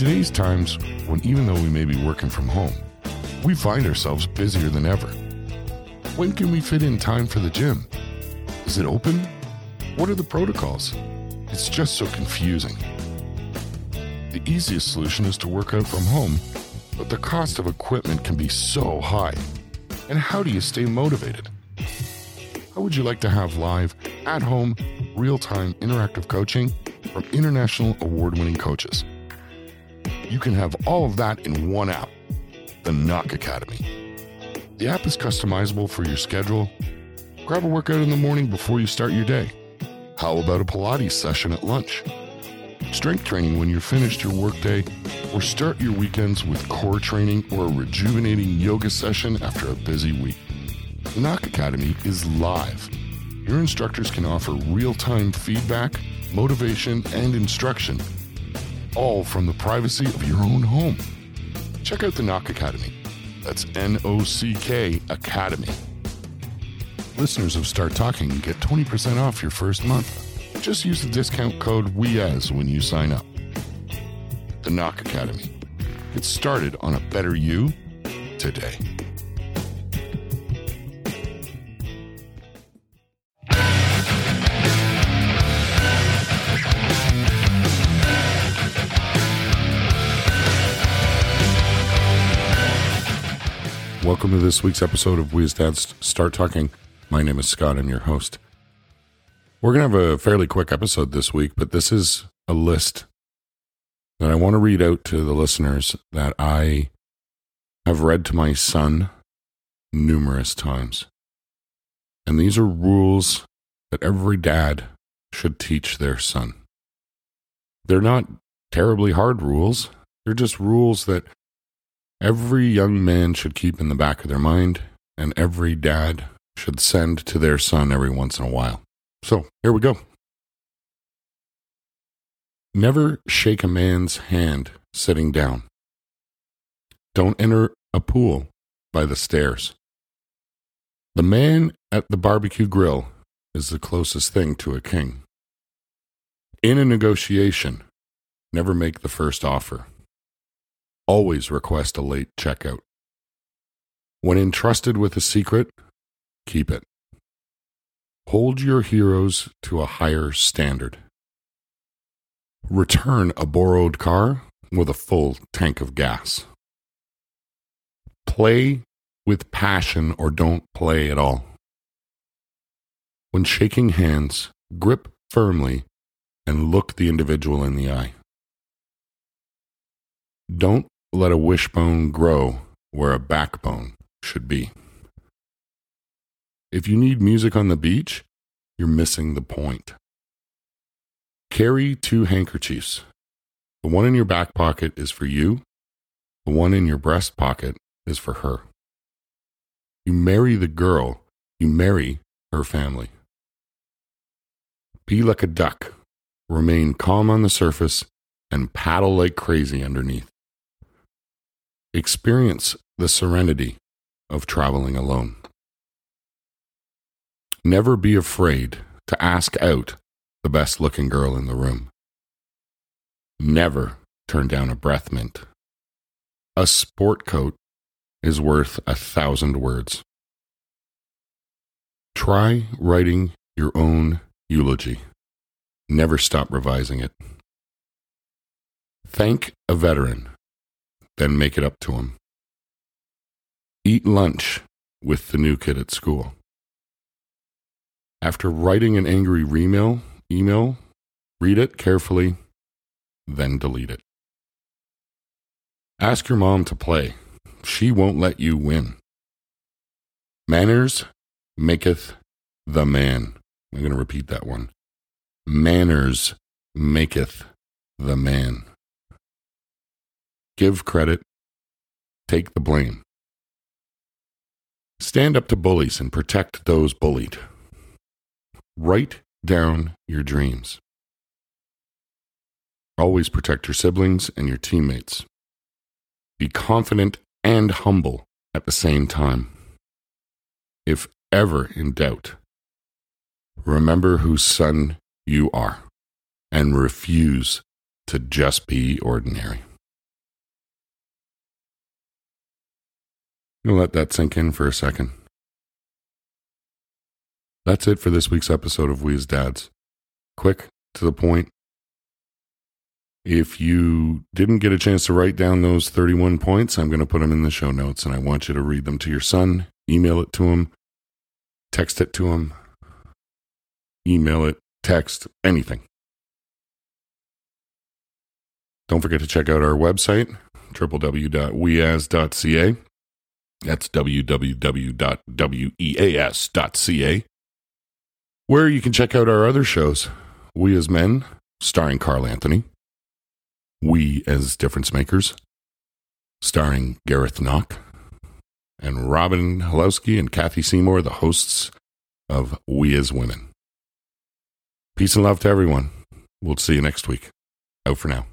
today's times, when even though we may be working from home, we find ourselves busier than ever. When can we fit in time for the gym? Is it open? What are the protocols? It's just so confusing. The easiest solution is to work out from home, but the cost of equipment can be so high. And how do you stay motivated? How would you like to have live, at home, real time interactive coaching from international award winning coaches? You can have all of that in one app, the Nock Academy. The app is customizable for your schedule. Grab a workout in the morning before you start your day. How about a Pilates session at lunch? Strength training when you're finished your workday, or start your weekends with core training or a rejuvenating yoga session after a busy week. The Nock Academy is live. Your instructors can offer real time feedback, motivation, and instruction, all from the privacy of your own home. Check out the Nock Academy. That's N O C K Academy. Listeners of Start Talking get 20% off your first month. Just use the discount code WEAS when you sign up. The Nock Academy. Get started on a better you today. Welcome to this week's episode of We as Dads Start Talking. My name is Scott. I'm your host. We're going to have a fairly quick episode this week, but this is a list that I want to read out to the listeners that I have read to my son numerous times. And these are rules that every dad should teach their son. They're not terribly hard rules, they're just rules that every young man should keep in the back of their mind, and every dad should send to their son every once in a while. So here we go. Never shake a man's hand sitting down. Don't enter a pool by the stairs. The man at the barbecue grill is the closest thing to a king. In a negotiation, never make the first offer. Always request a late checkout. When entrusted with a secret, keep it. Hold your heroes to a higher standard. Return a borrowed car with a full tank of gas. Play with passion or don't play at all. When shaking hands, grip firmly and look the individual in the eye. Don't let a wishbone grow where a backbone should be. If you need music on the beach, you're missing the point. Carry two handkerchiefs. The one in your back pocket is for you, the one in your breast pocket is for her. You marry the girl, you marry her family. Be like a duck, remain calm on the surface, and paddle like crazy underneath. Experience the serenity of traveling alone. Never be afraid to ask out the best looking girl in the room. Never turn down a breath mint. A sport coat is worth a thousand words. Try writing your own eulogy. Never stop revising it. Thank a veteran then make it up to him. Eat lunch with the new kid at school. After writing an angry email, email, read it carefully, then delete it. Ask your mom to play. She won't let you win. Manners maketh the man. I'm going to repeat that one. Manners maketh the man give credit, take the blame. Stand up to bullies and protect those bullied. Write down your dreams. Always protect your siblings and your teammates. Be confident and humble at the same time. If ever in doubt, remember whose son you are and refuse to just be ordinary. You'll let that sink in for a second. That's it for this week's episode of We Dads. Quick, to the point. If you didn't get a chance to write down those 31 points, I'm going to put them in the show notes and I want you to read them to your son, email it to him, text it to him, email it, text, anything. Don't forget to check out our website, www.weas.ca. That's www.weas.ca, where you can check out our other shows We as Men, starring Carl Anthony, We as Difference Makers, starring Gareth Nock, and Robin Halowski and Kathy Seymour, the hosts of We as Women. Peace and love to everyone. We'll see you next week. Out for now.